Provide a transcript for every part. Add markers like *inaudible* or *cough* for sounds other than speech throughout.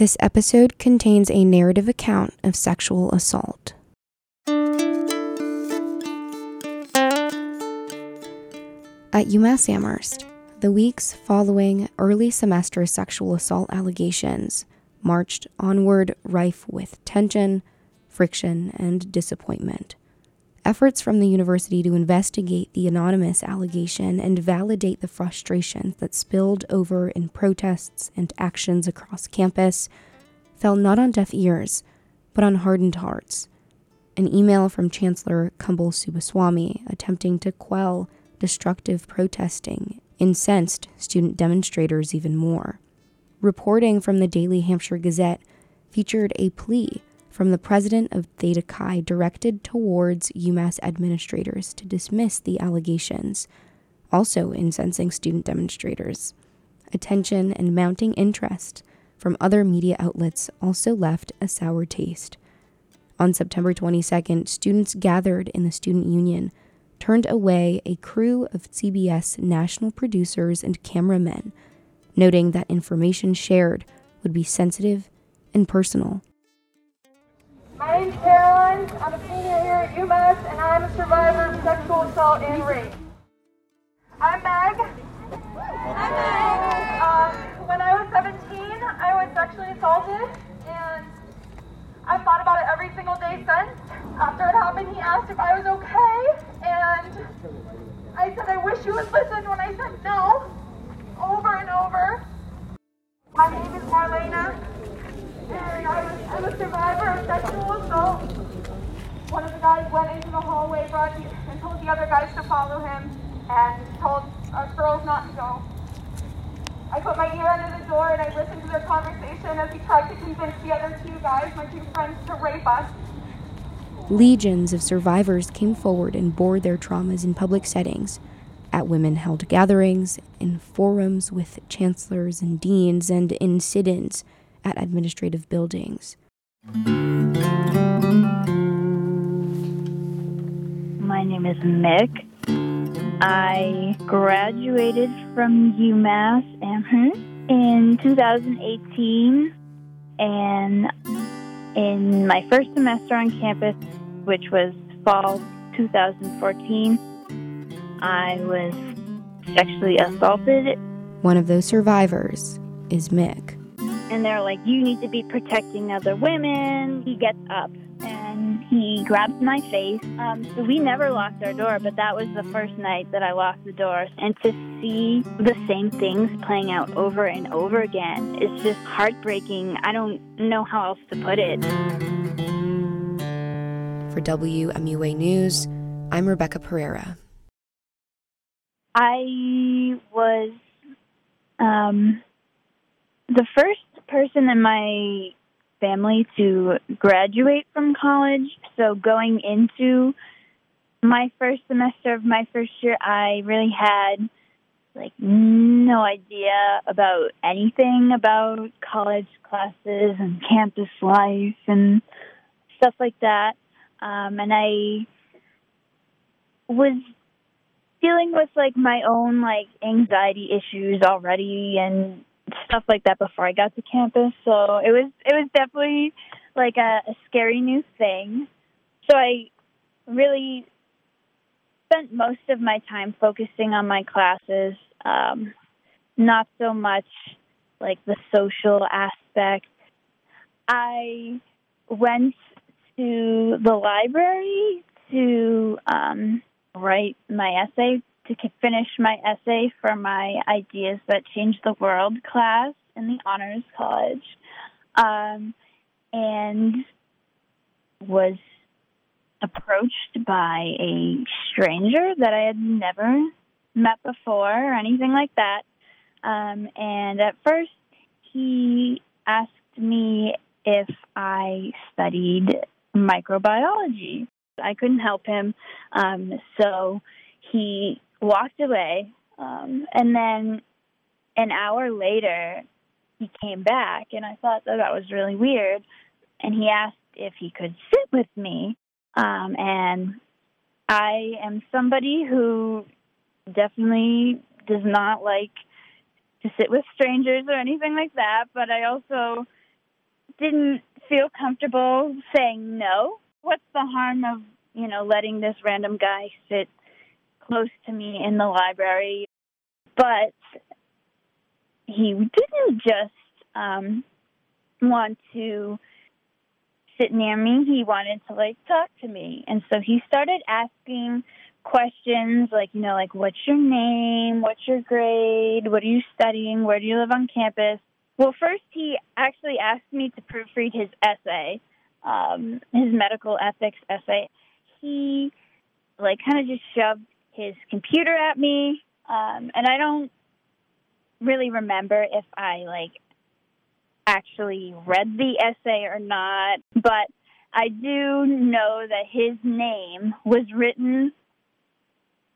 This episode contains a narrative account of sexual assault. At UMass Amherst, the weeks following early semester sexual assault allegations marched onward rife with tension, friction, and disappointment. Efforts from the university to investigate the anonymous allegation and validate the frustrations that spilled over in protests and actions across campus fell not on deaf ears, but on hardened hearts. An email from Chancellor Kumble Subbaswamy attempting to quell destructive protesting incensed student demonstrators even more. Reporting from the Daily Hampshire Gazette featured a plea from the president of Theta Chi directed towards UMass administrators to dismiss the allegations, also incensing student demonstrators. Attention and mounting interest from other media outlets also left a sour taste. On September 22nd, students gathered in the Student Union turned away a crew of CBS national producers and cameramen, noting that information shared would be sensitive and personal. My name's Caroline. I'm a senior here at UMass, and I'm a survivor of sexual assault and rape. I'm Meg. I'm Meg. Um, when I was 17, I was sexually assaulted, and I've thought about it every single day since. After it happened, he asked if I was okay, and I said, I wish you would listen when I said no, over and over. My name is Marlena, and I was, I'm a survivor of sexual assault. Guys went into the hallway brought the, and told the other guys to follow him, and told us girls not to go. I put my ear under the door and I listened to their conversation as he tried to convince the other two guys, my two friends, to rape us. Legions of survivors came forward and bore their traumas in public settings, at women held gatherings, in forums with chancellors and deans, and in sit ins at administrative buildings. My name is Mick. I graduated from UMass Amherst in 2018, and in my first semester on campus, which was fall 2014, I was sexually assaulted. One of those survivors is Mick. And they're like, You need to be protecting other women. He gets up and he grabbed my face. Um, so we never locked our door, but that was the first night that I locked the door. And to see the same things playing out over and over again is just heartbreaking. I don't know how else to put it. For WMUA News, I'm Rebecca Pereira. I was um, the first person in my family to graduate from college. So going into my first semester of my first year, I really had like no idea about anything about college classes and campus life and stuff like that. Um, and I was dealing with like my own like anxiety issues already and stuff like that before I got to campus. So it was it was definitely like a, a scary new thing. So I really spent most of my time focusing on my classes, um, not so much like the social aspect. I went to the library to um, write my essay to finish my essay for my Ideas That Change the World class in the Honors College, um, and was approached by a stranger that I had never met before or anything like that. Um, and at first, he asked me if I studied microbiology. I couldn't help him, um, so he walked away. Um, and then an hour later, he came back, and I thought that that was really weird. And he asked if he could sit with me. Um, and I am somebody who definitely does not like to sit with strangers or anything like that, but I also didn't feel comfortable saying no. What's the harm of, you know, letting this random guy sit close to me in the library? But he didn't just um, want to sit near me. He wanted to like talk to me. And so he started asking questions like, you know, like what's your name? What's your grade? What are you studying? Where do you live on campus? Well, first he actually asked me to proofread his essay, um, his medical ethics essay. He like kind of just shoved his computer at me, um, and I don't really remember if I like actually read the essay or not, but I do know that his name was written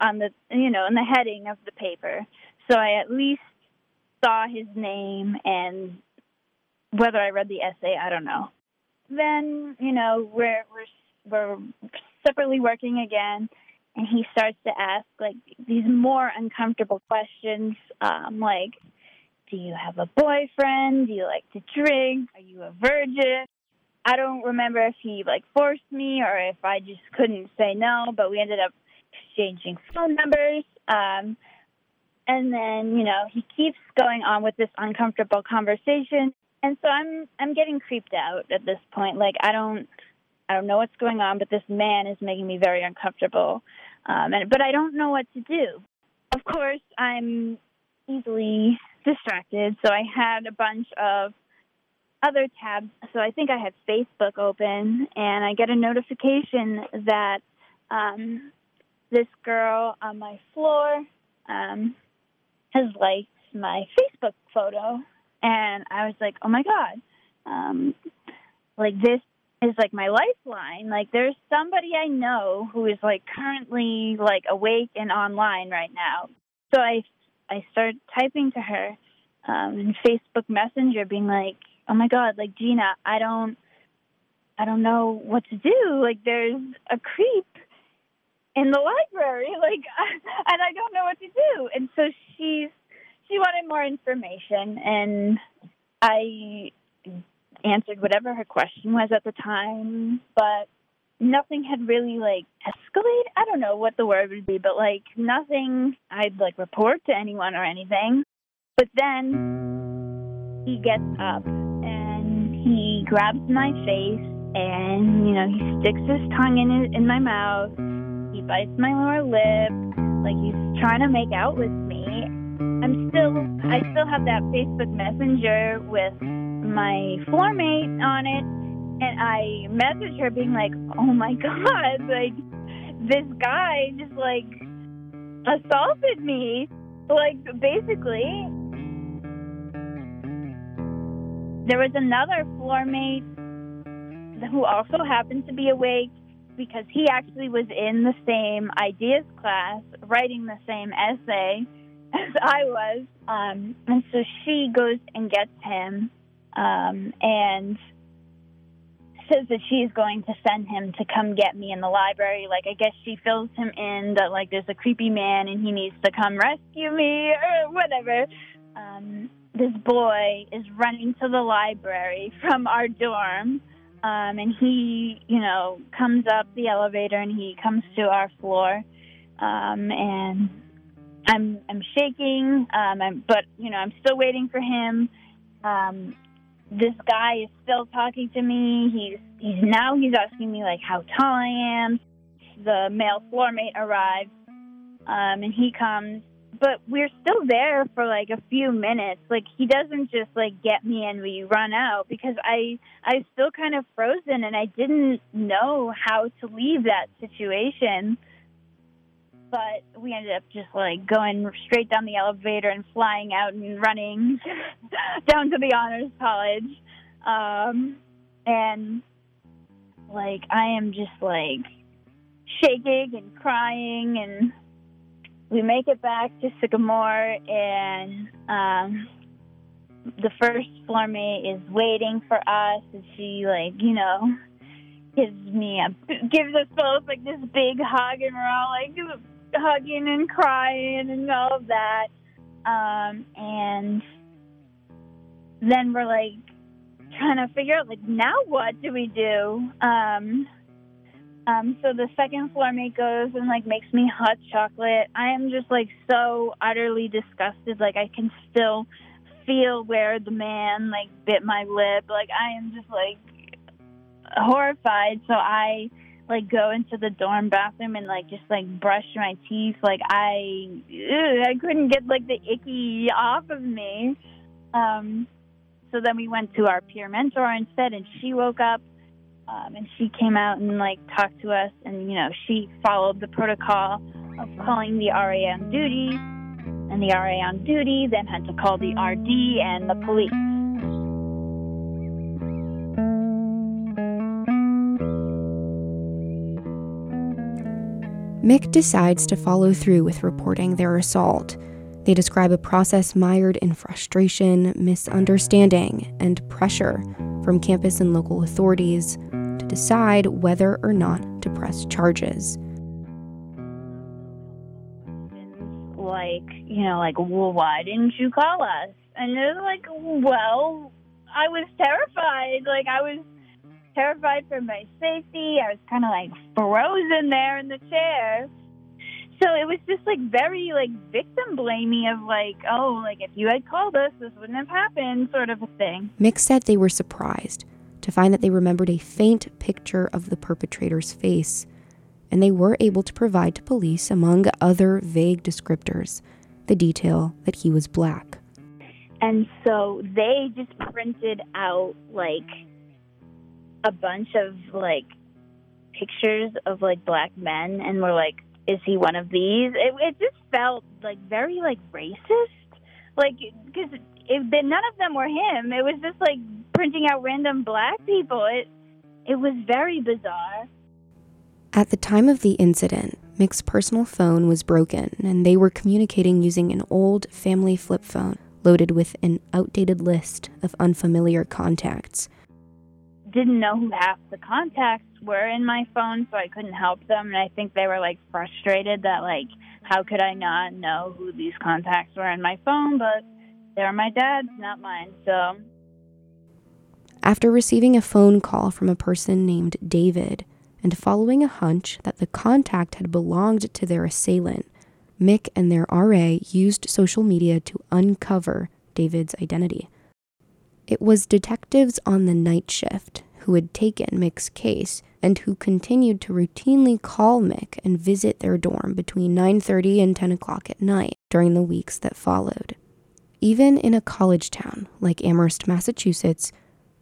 on the you know in the heading of the paper, so I at least saw his name and whether I read the essay, I don't know. Then you know we're we're we're separately working again, and he starts to ask like these more uncomfortable questions, um, like, "Do you have a boyfriend? Do you like to drink? Are you a virgin?" I don't remember if he like forced me or if I just couldn't say no, but we ended up exchanging phone numbers. Um, and then, you know, he keeps going on with this uncomfortable conversation. And so I'm I'm getting creeped out at this point. Like I don't I don't know what's going on, but this man is making me very uncomfortable. Um, and but I don't know what to do. Of course, I'm easily distracted, so I had a bunch of other tabs. So I think I had Facebook open, and I get a notification that um, this girl on my floor um, has liked my Facebook photo, and I was like, oh my god, um, like this is like my lifeline. Like there's somebody I know who is like currently like awake and online right now. So I I started typing to her um, in Facebook Messenger, being like, oh my god, like Gina, I don't I don't know what to do. Like there's a creep in the library, *laughs* like, *laughs* and I don't know what to do. And so she's she wanted more information, and I answered whatever her question was at the time, but nothing had really like escalated. I don't know what the word would be, but like nothing I'd like report to anyone or anything. But then he gets up and he grabs my face and you know he sticks his tongue in his, in my mouth he bites my lower lip, like he's trying to make out with me. I'm still, I still have that Facebook Messenger with my floor mate on it, and I message her being like, "Oh my *laughs* god, like this guy just like assaulted me." Like basically, there was another floor mate who also happened to be awake because he actually was in the same ideas class writing the same essay *laughs* as I was. Um, and so she goes and gets him um, and says that she's going to send him to come get me in the library. Like, I guess she fills him in that, like, there's a creepy man and he needs to come rescue me or whatever. Um, this boy is running to the library from our dorm um, and he, you know, comes up the elevator and he comes to our floor, um, and I'm I'm shaking, um, I'm, but you know I'm still waiting for him. Um, this guy is still talking to me. He's he's now he's asking me like how tall I am. The male floor mate arrives, um, and he comes but we're still there for like a few minutes. Like he doesn't just like get me and we run out because I I still kind of frozen and I didn't know how to leave that situation. But we ended up just like going straight down the elevator and flying out and running *laughs* down to the honors college. Um and like I am just like shaking and crying and we make it back to Sycamore, and um, the first floor mate is waiting for us, and she like you know gives me a gives us both like this big hug, and we're all like hugging and crying and all of that, um, and then we're like trying to figure out like now what do we do? Um, um, so the second floor mate goes and like makes me hot chocolate. I am just like so utterly disgusted. Like I can still feel where the man like bit my lip. Like I am just like horrified. So I like go into the dorm bathroom and like just like brush my teeth. Like I, ugh, I couldn't get like the icky off of me. Um, so then we went to our peer mentor instead, and she woke up. Um, and she came out and like talked to us, and you know she followed the protocol of calling the RA on duty, and the RA on duty then had to call the RD and the police. Mick decides to follow through with reporting their assault. They describe a process mired in frustration, misunderstanding, and pressure from campus and local authorities to decide whether or not to press charges. Like, you know, like, well, why didn't you call us? And they're like, well, I was terrified. Like, I was terrified for my safety. I was kind of like frozen there in the chair. So it was just like very like victim blaming of like, oh, like if you had called us, this wouldn't have happened, sort of a thing. Mick said they were surprised to find that they remembered a faint picture of the perpetrator's face, and they were able to provide to police, among other vague descriptors, the detail that he was black. And so they just printed out like a bunch of like pictures of like black men and were like, is he one of these? It, it just felt like very like racist, like because none of them were him. It was just like printing out random black people. It it was very bizarre. At the time of the incident, Mick's personal phone was broken and they were communicating using an old family flip phone loaded with an outdated list of unfamiliar contacts didn't know who half the contacts were in my phone, so I couldn't help them. And I think they were like frustrated that like, how could I not know who these contacts were in my phone? But they're my dad's, not mine. So. After receiving a phone call from a person named David and following a hunch that the contact had belonged to their assailant, Mick and their RA used social media to uncover David's identity. It was detectives on the night shift who had taken Mick's case and who continued to routinely call Mick and visit their dorm between 9:30 and 10 o'clock at night during the weeks that followed. Even in a college town like Amherst, Massachusetts,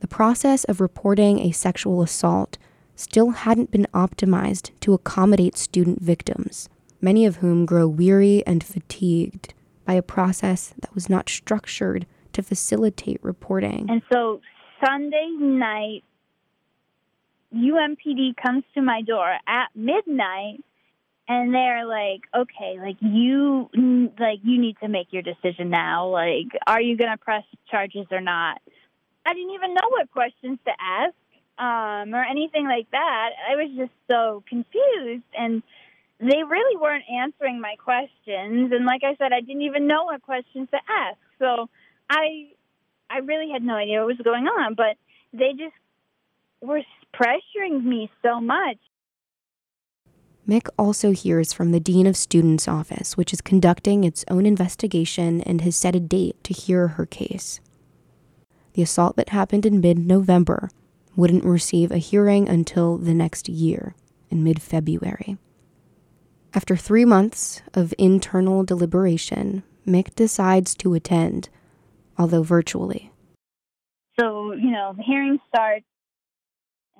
the process of reporting a sexual assault still hadn't been optimized to accommodate student victims, many of whom grow weary and fatigued by a process that was not structured to facilitate reporting. And so Sunday night, UMPD comes to my door at midnight and they're like, okay, like you, like you need to make your decision now. Like, are you going to press charges or not? I didn't even know what questions to ask um, or anything like that. I was just so confused, and they really weren't answering my questions. And like I said, I didn't even know what questions to ask. So I I really had no idea what was going on, but they just were pressuring me so much. Mick also hears from the Dean of Students' office, which is conducting its own investigation and has set a date to hear her case. The assault that happened in mid November wouldn't receive a hearing until the next year, in mid February. After three months of internal deliberation, Mick decides to attend although virtually. So, you know, the hearing starts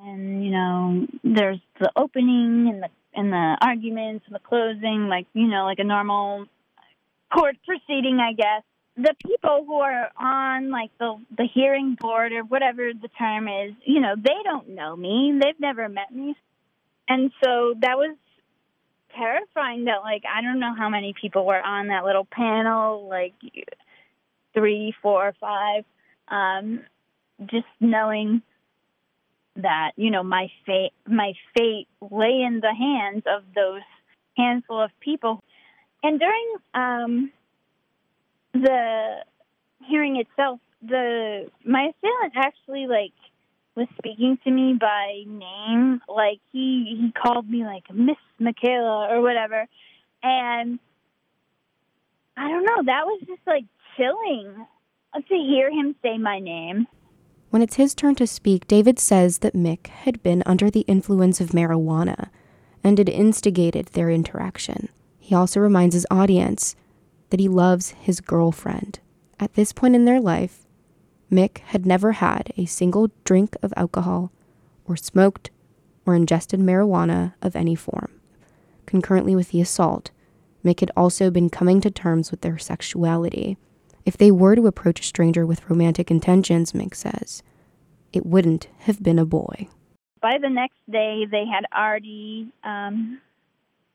and, you know, there's the opening and the and the arguments and the closing, like, you know, like a normal court proceeding, I guess. The people who are on like the the hearing board or whatever the term is, you know, they don't know me. They've never met me. And so that was terrifying that like I don't know how many people were on that little panel like three, four, five. Um, just knowing that you know my fate, my fate lay in the hands of those handful of people. And during um, the hearing itself, the my assailant actually like was speaking to me by name. Like he he called me like Miss Michaela or whatever, and I don't know. That was just like chilling to hear him say my name. When it's his turn to speak, David says that Mick had been under the influence of marijuana and had instigated their interaction. He also reminds his audience that he loves his girlfriend. At this point in their life, Mick had never had a single drink of alcohol, or smoked, or ingested marijuana of any form. Concurrently with the assault, Mick had also been coming to terms with their sexuality. If they were to approach a stranger with romantic intentions, Mick says, it wouldn't have been a boy. By the next day, they had already um,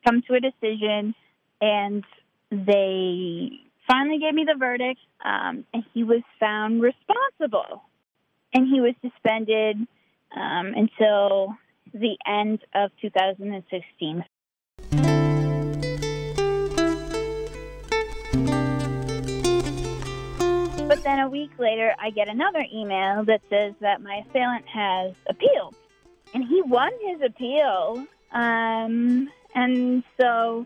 come to a decision and they finally gave me the verdict, um, and he was found responsible. And he was suspended um, until the end of 2016. But then a week later, I get another email that says that my assailant has appealed. And he won his appeal. Um, and so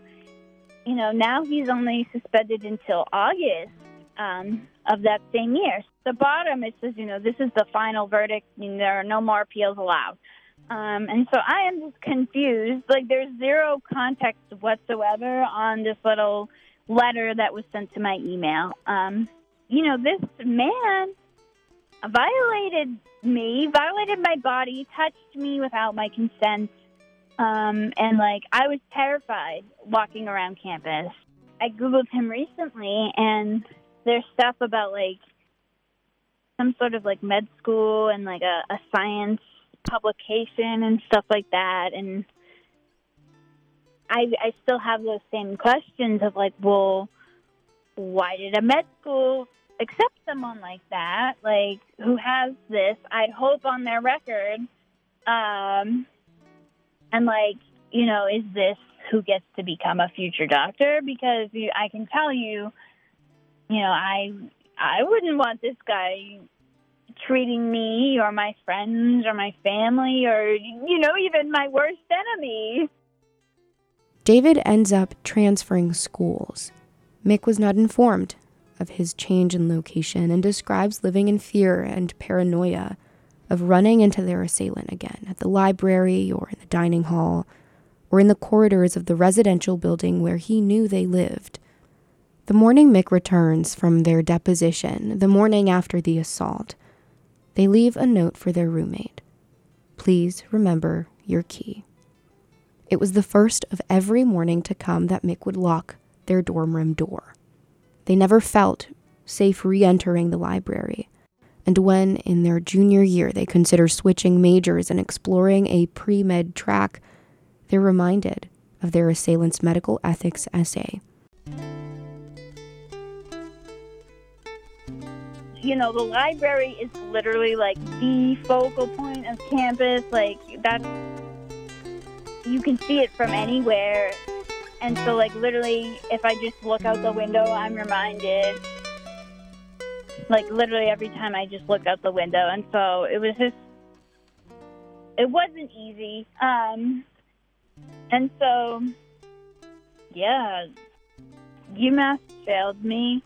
you know, now he's only suspended until August um, of that same year. The bottom it says, you know, this is the final verdict. and there are no more appeals allowed. Um, and so I am just confused. Like there's zero context whatsoever on this little letter that was sent to my email. Um, you know, this man violated me, violated my body, touched me without my consent. Um, and like I was terrified walking around campus. I googled him recently, and there's stuff about like some sort of like med school and like a, a science publication and stuff like that. And I I still have those same questions of like, well, why did a med school accept someone like that? Like, who has this? I'd hope on their record. Um, and like, you know, is this who gets to become a future doctor? Because you, I can tell you, you know, I I wouldn't want this guy treating me or my friends or my family or you know even my worst enemy. David ends up transferring schools. Mick was not informed of his change in location and describes living in fear and paranoia of running into their assailant again at the library or in the dining hall or in the corridors of the residential building where he knew they lived. The morning Mick returns from their deposition, the morning after the assault, they leave a note for their roommate. Please remember your key. It was the first of every morning to come that Mick would lock their dorm room door. They never felt safe re entering the library and when in their junior year they consider switching majors and exploring a pre med track, they're reminded of their assailant's medical ethics essay. You know, the library is literally like the focal point of campus. Like, that's, you can see it from anywhere. And so, like, literally, if I just look out the window, I'm reminded like literally every time I just look out the window. And so it was just, it wasn't easy. Um, and so, yeah, UMass failed me.